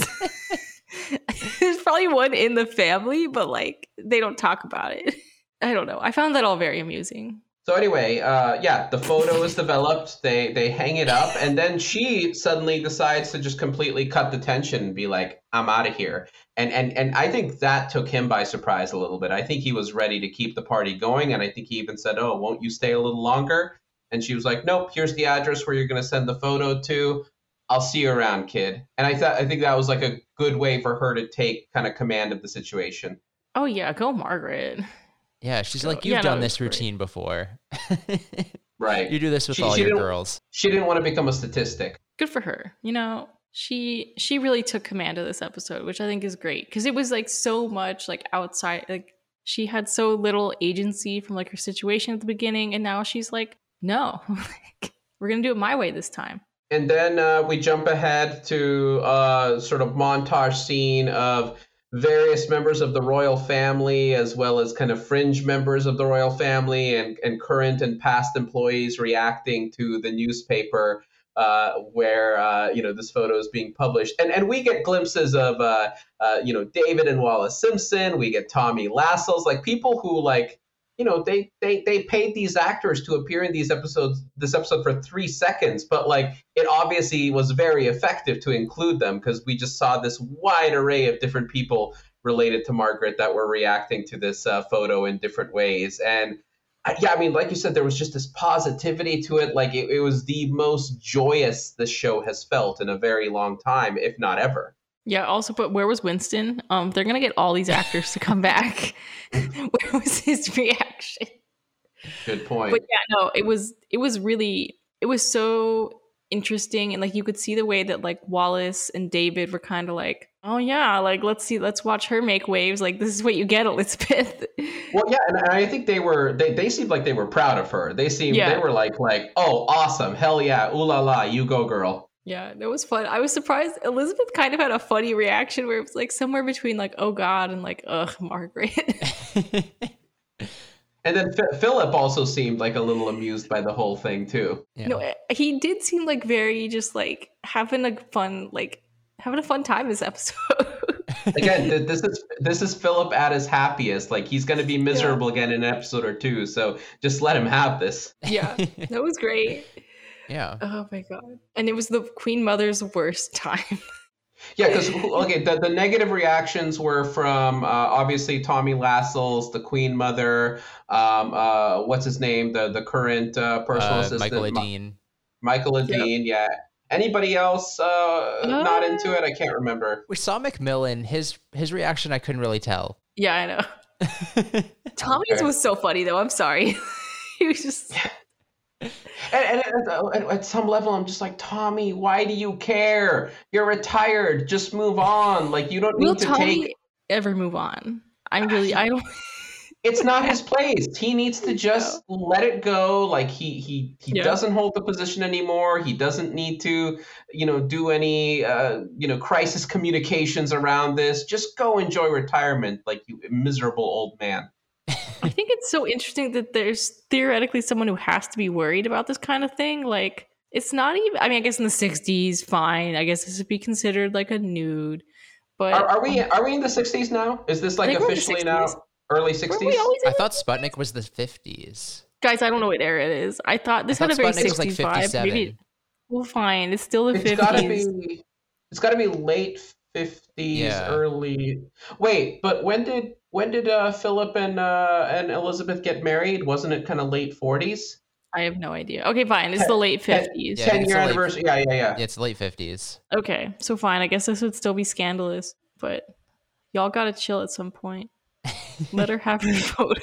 There's probably one in the family, but like they don't talk about it. I don't know. I found that all very amusing. So anyway, uh, yeah, the photo is developed. They they hang it up, and then she suddenly decides to just completely cut the tension and be like, "I'm out of here." And and and I think that took him by surprise a little bit. I think he was ready to keep the party going, and I think he even said, "Oh, won't you stay a little longer?" And she was like, "Nope. Here's the address where you're going to send the photo to. I'll see you around, kid." And I thought I think that was like a good way for her to take kind of command of the situation. Oh yeah, go Margaret. Yeah, she's So- like, You've yeah, done it's this great. routine before. Right. you do this with She- all she your girls. She didn't want to become a statistic. good for her you know she she really took command of this episode which i think is great because it was like so much like outside like she had so little agency from like her situation at the beginning and now she's like no like, we're gonna do it my way this time And then uh, we jump ahead to a sort of montage scene of various members of the royal family, as well as kind of fringe members of the royal family and, and current and past employees reacting to the newspaper uh, where uh, you know this photo is being published. And and we get glimpses of uh, uh, you know David and Wallis Simpson. We get Tommy Lascelles, like people who like you know they they they paid these actors to appear in these episodes this episode for three seconds but like it obviously was very effective to include them because we just saw this wide array of different people related to margaret that were reacting to this uh, photo in different ways. And yeah i mean like you said there was just this positivity to it. Like it, it was the most joyous the show has felt in a very long time if not ever yeah also but where was winston um they're gonna get all these actors to come back where was his reaction good point but yeah no it was it was really it was so interesting and like you could see the way that like wallis and david were kind of like oh yeah like let's see let's watch her make waves like this is what you get elizabeth Well, yeah, and I think they were they, they seemed like they were proud of her. They seemed Yeah. they were like like oh awesome hell yeah ooh la la you go girl. Yeah that was fun i was surprised elizabeth kind of had a funny reaction where it was like somewhere between like oh god and like ugh margaret And then F- Philip also seemed like a little amused by the whole thing too. yeah. no eh, he did seem like very just like having a fun like having a fun time this episode Again, th- this is this is Philip at his happiest. Like he's going to be miserable again in an episode or two. So just let him have this. yeah that was great yeah. oh my god and it was the queen mother's worst time Yeah, because okay, the, the negative reactions were from uh, obviously Tommy Lascelles, the Queen Mother. Um, uh, what's his name? The the current uh, personal Uh, assistant, Michael Ma- Adeane. Michael Adeane. Yeah. Anybody else uh, not into it? I can't remember. We saw Macmillan. His his reaction I couldn't really tell. Yeah, I know. Tommy's Okay. was so funny though. I'm sorry. he was just And, and at, some level, I'm just like, Tommy, why do you care? You're retired. Just move on. Like you don't need Will to Tommy take. ever move on? I'm really I don't It's not his place. He needs to just let it go. Like he he he Yeah. doesn't hold the position anymore. He doesn't need to, you know, do any uh, you know crisis communications around this. Just go enjoy retirement, like you miserable old man. I think it's so interesting that there's theoretically someone who has to be worried about this kind of thing. Like, it's not even, I mean, I guess in the 60s, fine. I guess this would be considered like a nude. But Are, are we are we in the 60s now? Is this like think we're in the officially now early 60s? I thought Sputnik was the 50s. Guys, I don't know what era it is. I thought this I had a very Sputnik was like 60s vibe. Maybe, well, fine. It's still the It's 50s. gotta be. It's gotta be late 50s, Yeah. early. Wait, but when did when did uh, Philip and uh, and Elizabeth get married? Wasn't it kind of late 40s? I have no idea. Okay, fine. It's the late 50s. Yeah, Ten year a late- anniversary. Yeah, yeah, yeah. Yeah, it's late 50s. Okay, so fine. I guess this would still be scandalous, but y'all gotta chill at some point. Let her have her vote.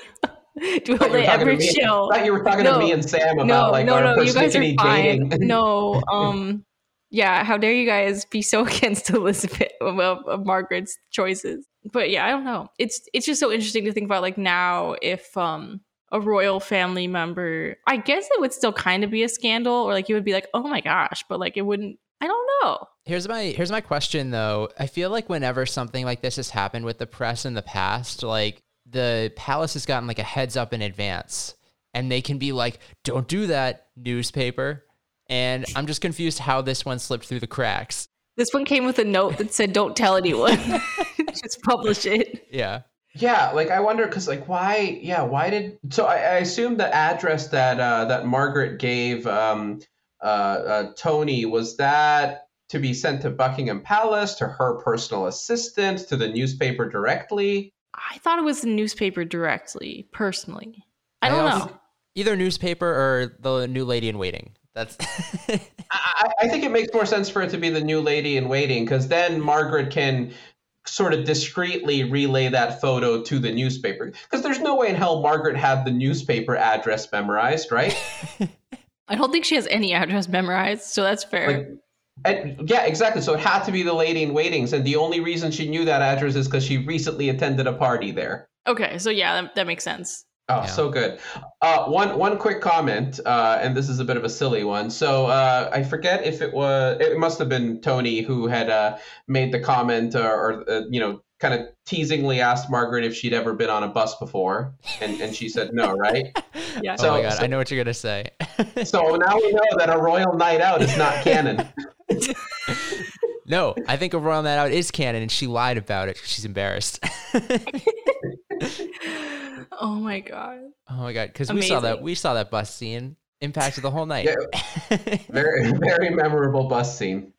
Do thought you were they talking to ever me. chill? I thought you were talking No. to me and Sam about no, like no, our no. You guys are fine. dating. no, um, yeah. How dare you guys be so against Elizabeth of, of Margaret's choices? But yeah, I don't know. It's it's just so interesting to think about. Like now, if um a royal family member, I guess it would still kind of be a scandal, or like you would be like, oh my gosh, but like it wouldn't. I don't know. Here's my here's my question though. I feel like whenever something like this has happened with the press in the past, like the palace has gotten like a heads up in advance and they can be like, "Don't do that, newspaper." And I'm just confused how this one slipped through the cracks. This one came with a note that said, "Don't tell anyone. Just publish it." Yeah. Yeah, like I wonder because like why? Yeah, why did? So I, I assume the address that uh, that Margaret gave um, uh, uh, Tony was that to be sent to Buckingham Palace to her personal assistant to the newspaper directly. I thought it was the newspaper directly, personally. I I don't also- know. Either newspaper or the new lady in waiting. That's I, I- I think it makes more sense for it to be the new lady in waiting because then Margaret can sort of discreetly relay that photo to the newspaper because there's no way in hell Margaret had the newspaper address memorized, right? I don't think she has any address memorized, so that's fair. Like, and yeah, exactly. So it had to be the lady in waitings, and the only reason she knew that address is because she recently attended a party there. okay, so yeah, that, that makes sense. Oh, Yeah. so good. Uh, one one quick comment, uh, and this is a bit of a silly one. So uh, I forget if it was, it must have been Tony who had uh, made the comment, or, or uh, you know, kind of teasingly asked Margaret if she'd ever been on a bus before, and and she said no, right? Yeah. oh my god, so- I know what you're gonna say. so now we know that a royal night out is not canon. no, I think a Royal Night Out is canon, and she lied about it. 'cause She's embarrassed. Oh my god. oh my god, because we saw that we saw that bus scene impacted the whole night. Very very memorable bus scene.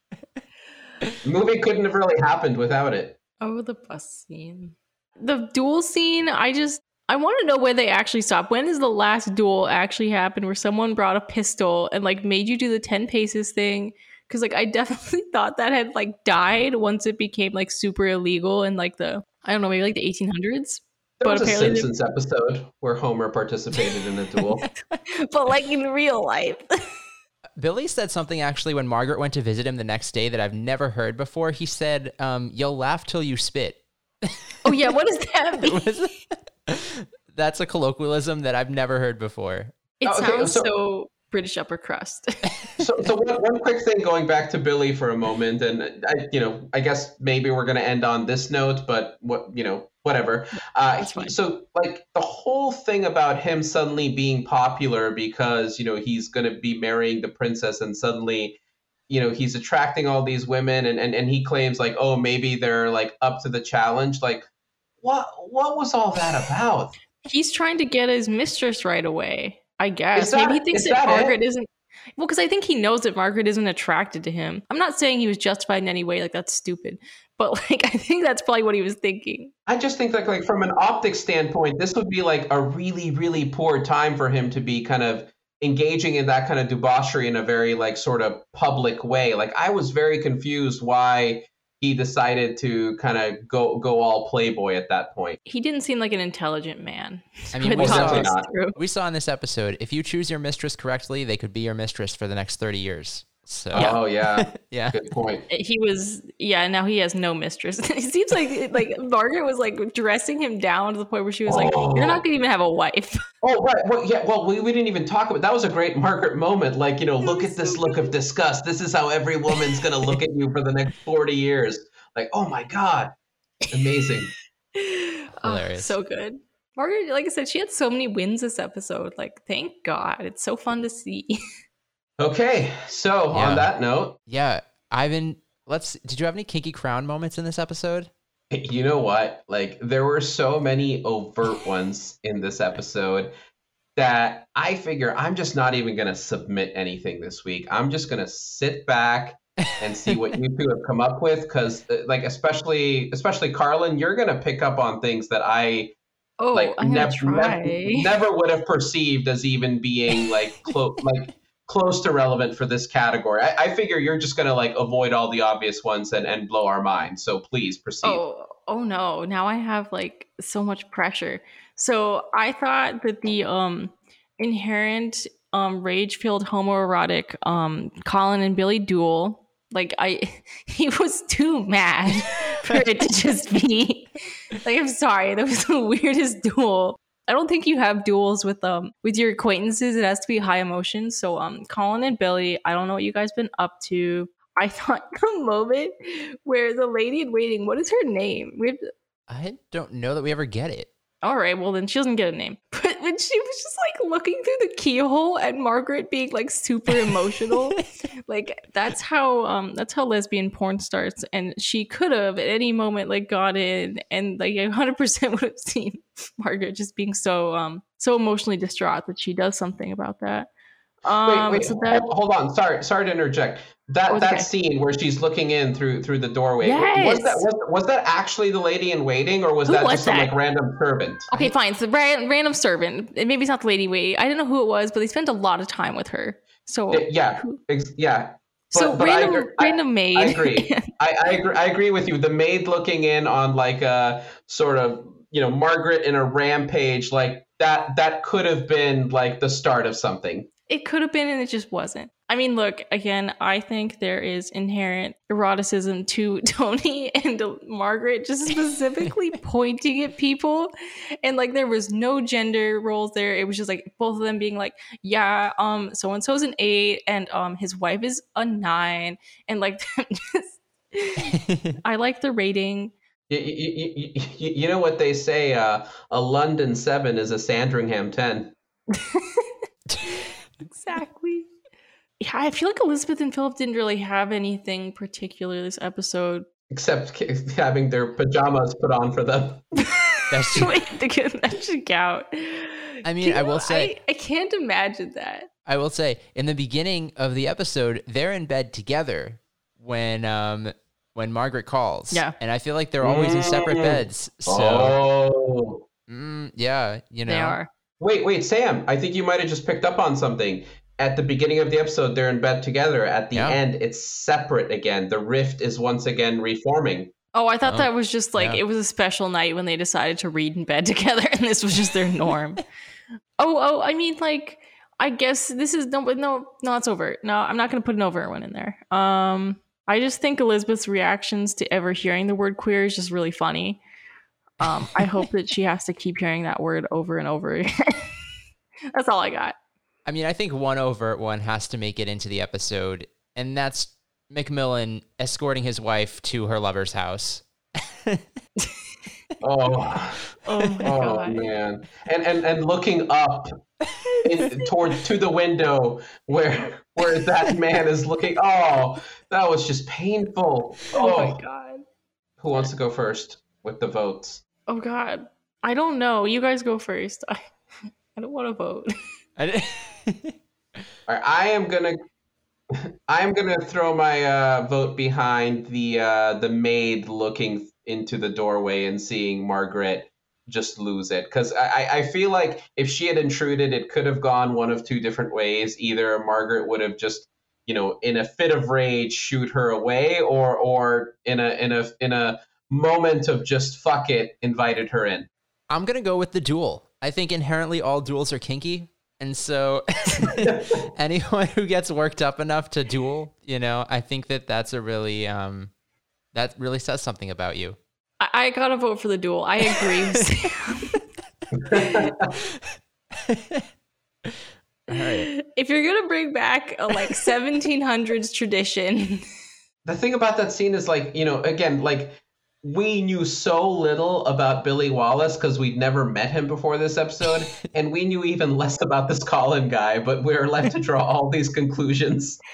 Movie couldn't have really happened without it. Oh, the bus scene. The duel scene, I just I want to know where they actually stopped. When is the last duel actually happened where someone brought a pistol and like made you do the 10 paces thing? Cuz like I definitely thought that had like died once it became like super illegal in like the I don't know, maybe like the 1800s. There But was a apparently they- Simpsons episode where Homer participated in a duel. but like in real life. Billy said something actually when Margaret went to visit him the next day that I've never heard before. He said, um, "You'll laugh till you spit." oh yeah, what does that mean? That's a colloquialism that I've never heard before. It Oh, okay, sounds so- so British upper crust. so, so one, one quick thing going back to Billy for a moment, and I, you know, I guess maybe we're going to end on this note, but what, you know, whatever. Uh, so, like the whole thing about him suddenly being popular because you know he's going to be marrying the princess, and suddenly, you know, he's attracting all these women, and and and he claims like, oh, maybe they're like up to the challenge. Like, what what was all that about? He's trying to get his mistress right away. I guess that- maybe he thinks that, that? Margaret isn't. Well, because I think he knows that Margaret isn't attracted to him. I'm not saying he was justified in any way, like that's stupid. But like I think that's probably what he was thinking. I just think like like from an optic standpoint, this would be like a really, really poor time for him to be kind of engaging in that kind of debauchery in a very like sort of public way. Like I was very confused why he decided to kind of go go all playboy at that point. He didn't seem like an intelligent man. I mean, we Most saw, not. we saw in this episode if you choose your mistress correctly, they could be your mistress for the next 30 years. So, yeah. Oh yeah, yeah. good point. He was, yeah. Now he has no mistress. it seems like like Margaret was like dressing him down to the point where she was like, "You're not gonna even have a wife." Oh right, well yeah, well we, we didn't even talk about that was a great Margaret moment. Like you know, look at this look of disgust. This is how every woman's gonna look at you for the next forty years. Like oh my god, amazing. Oh, Hilarious. so good. Margaret, like I said, she had so many wins this episode. Like, thank God. It's so fun to see. Okay, so Yeah. on that note, Yeah. Ivan, let's. Did you have any kinky crown moments in this episode? You know what? Like there were so many overt ones in this episode that I figure I'm just not even going to submit anything this week. I'm just going to sit back and see what you two have come up with cuz uh, like especially especially Carlin, you're going to pick up on things that I Oh, like I'm gonna try. nev- never would have perceived as even being like close like close to relevant for this category. I, I figure you're just going to like avoid all the obvious ones and, and blow our minds. So please proceed. Oh, oh no. Now I have like so much pressure. So I thought that the um inherent um rage-filled homoerotic um Colin and Billy duel, like I he was too mad for it to just be like I'm sorry, that was the weirdest duel. I don't think you have duels with um with your acquaintances. It has to be high emotion. So um Colin and Billy, I don't know what you guys been up to. I thought the moment where the lady in waiting, what is her name? We have I don't know that we ever get it. all right, well then she doesn't get a name. But when she was just like looking through the keyhole at Margaret being like super emotional, like that's how um that's how lesbian porn starts. And she could have at any moment like got in and like hundred percent would have seen Margaret just being so um so emotionally distraught that she does something about that. Um, wait, wait, so that hold, hold on. Sorry, sorry to interject. That Oh, that okay. scene where she's looking in through through the doorway. Was that was, was that actually the lady in waiting, or was Who that was just some like random servant? Okay, fine. So ran, random servant. Maybe it's not the lady wait. I don't know who it was, but they spent a lot of time with her. So Uh, yeah, ex- yeah. so but- but I random agree- I- random maid. I agree. I, I agree. I agree with you. The maid looking in on like a sort of you know Margaret in a rampage like that. That could have been like the start of something. It could have been, and it just wasn't. I mean, look again. I think there is inherent eroticism to Tony and Margaret, just specifically pointing at people, and like there was no gender roles there. It was just like both of them being like, "Yeah, um, so and so's an eight, and um, his wife is a nine, and like, just, I like the rating. You, you, you, you, you know what they say? Uh, a London seven is a Sandringham ten. Exactly. Yeah, I feel like Elizabeth and Philip didn't really have anything particular this episode. Except having their pajamas put on for them. That's true. Wait, to get that should count. I mean, You I will say- I, I can't imagine that. I will say, in the beginning of the episode, they're in bed together when um when Margaret calls. Yeah. and I feel like they're always in separate Mm. beds. So Oh. mm, yeah, you know, They are. Wait, wait, Sam. I think you might have just picked up on something. At the beginning of the episode, they're in bed together. At the Yeah. end, it's separate again. The rift is once again reforming. Oh, I thought Oh, that was just like yeah. it was a special night when they decided to read in bed together, and this was just their norm. oh, oh, I mean, like, I guess this is no, no, no, it's over. No, I'm not going to put an over one in there. Um, I just think Elizabeth's reactions to ever hearing the word queer is just really funny. Um, I hope that she has to keep hearing that word over and over again. That's all I got. I mean, I think one overt one has to make it into the episode, and that's Macmillan escorting his wife to her lover's house. Oh, Oh my oh god. man! And and and looking up in, toward to the window where where that man is looking. Oh, that was just painful. Oh Oh, my god. who wants to go first with the votes? Oh god. I don't know. You guys go first. I, I don't want to vote. I di- All right, I am gonna I'm gonna throw my uh, vote behind the uh, the maid looking into the doorway and seeing Margaret just lose it because I, I feel like if she had intruded, it could have gone one of two different ways. Either Margaret would have just you know in a fit of rage shoot her away, or or in a in a in a moment of just fuck it invited her in. I'm gonna go with the duel. I think inherently all duels are kinky. And so, anyone who gets worked up enough to duel, you know, I think that that's a really, um, that really says something about you. I, I gotta vote for the duel. I agree. All right. If you're gonna bring back a like 1700s tradition, the thing about that scene is like, you know, again, like we knew so little about Billy Wallace because we'd never met him before this episode, and we knew even less about this Colin guy, but we are left to draw all these conclusions.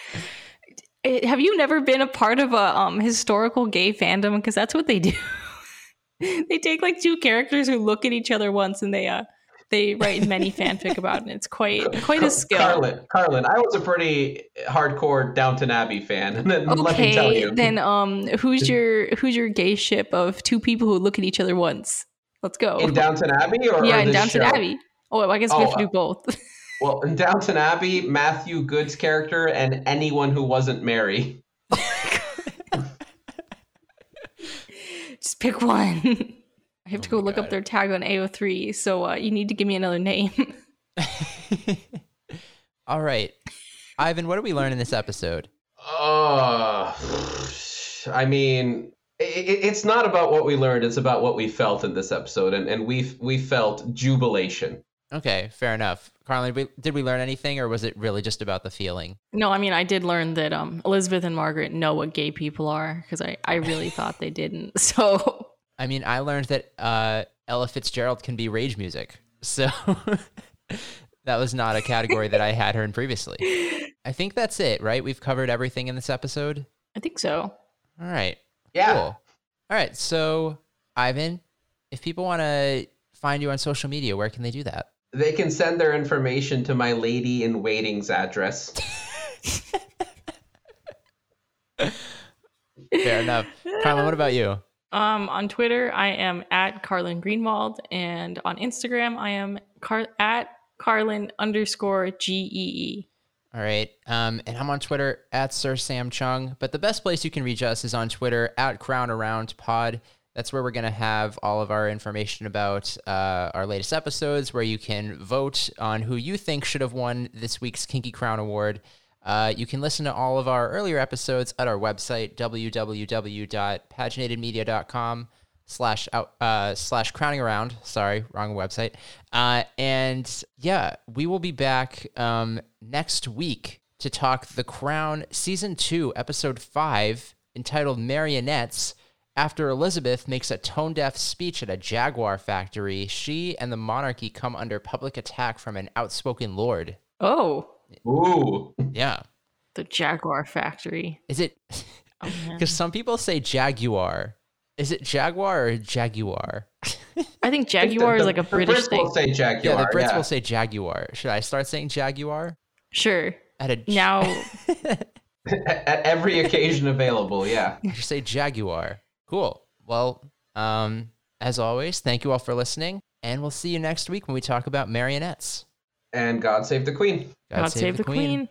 Eh, have you never been a part of a um, historical gay fandom? Because that's what they do. they take like two characters who look at each other once and they uh they write many fanfic about. And it's quite quite a skill. Carlin, Carlin, I was a pretty hardcore Downton Abbey fan. And then okay, let me tell you. Then um who's your who's your gay ship of two people who look at each other once? Let's go. In Downton Abbey or Yeah, or in Downton show? Abbey. Oh, I guess we have to do oh, both. well, in Downton Abbey, Matthew Goode's character and anyone who wasn't Mary. Just pick one. I have oh to go look God. up their tag on AO3, so uh, you need to give me another name. All right. Ivan, what did we learn in this episode? Uh, I mean, it, it's not about what we learned, it's about what we felt in this episode, and, and we we felt jubilation. Okay, fair enough. Carlin, did we, did we learn anything, or was it really just about the feeling? No, I mean, I did learn that um, Elizabeth and Margaret know what gay people are because I, I really thought they didn't. So I mean, I learned that uh, Ella Fitzgerald can be rage music. So that was not a category that I had her in previously. I think that's it, right? We've covered everything in this episode. I think so. All right. Yeah. Cool. All right. So, Ivan, if people want to find you on social media, where can they do that? They can send their information to my lady in waiting's address. Fair enough. Carlin, what about you? Um, on Twitter, I am at Carlin Greenwald, and on Instagram, I am Car- at Carlin underscore G E E. All right. Um, and I'm on Twitter at Sir Sam Chung. But the best place you can reach us is on Twitter at Crown Around Pod. That's where we're going to have all of our information about uh, our latest episodes, where you can vote on who you think should have won this week's Kinky Crown Award. Uh, you can listen to all of our earlier episodes at our website, www.paginatedmedia.com slash out uh, slash crowning around. Sorry, wrong website. Uh, and yeah, we will be back um, next week to talk The Crown season two, episode five, entitled Marionettes. After Elizabeth makes a tone deaf speech at a Jaguar factory, she and the monarchy come under public attack from an outspoken lord. Oh. Ooh. Yeah. The Jaguar factory. Is it? Because oh, some people say Jaguar. Is it Jaguar or Jaguar? I think Jaguar the, is like a British the thing. will say Jaguar. Yeah, the Brits yeah. will say Jaguar. Should I start saying Jaguar? Sure. At a now. at every occasion available, yeah. You say Jaguar. Cool. Well, um, as always, thank you all for listening, and we'll see you next week when we talk about marionettes. And God save the Queen. God, God save, save, the, queen. queen.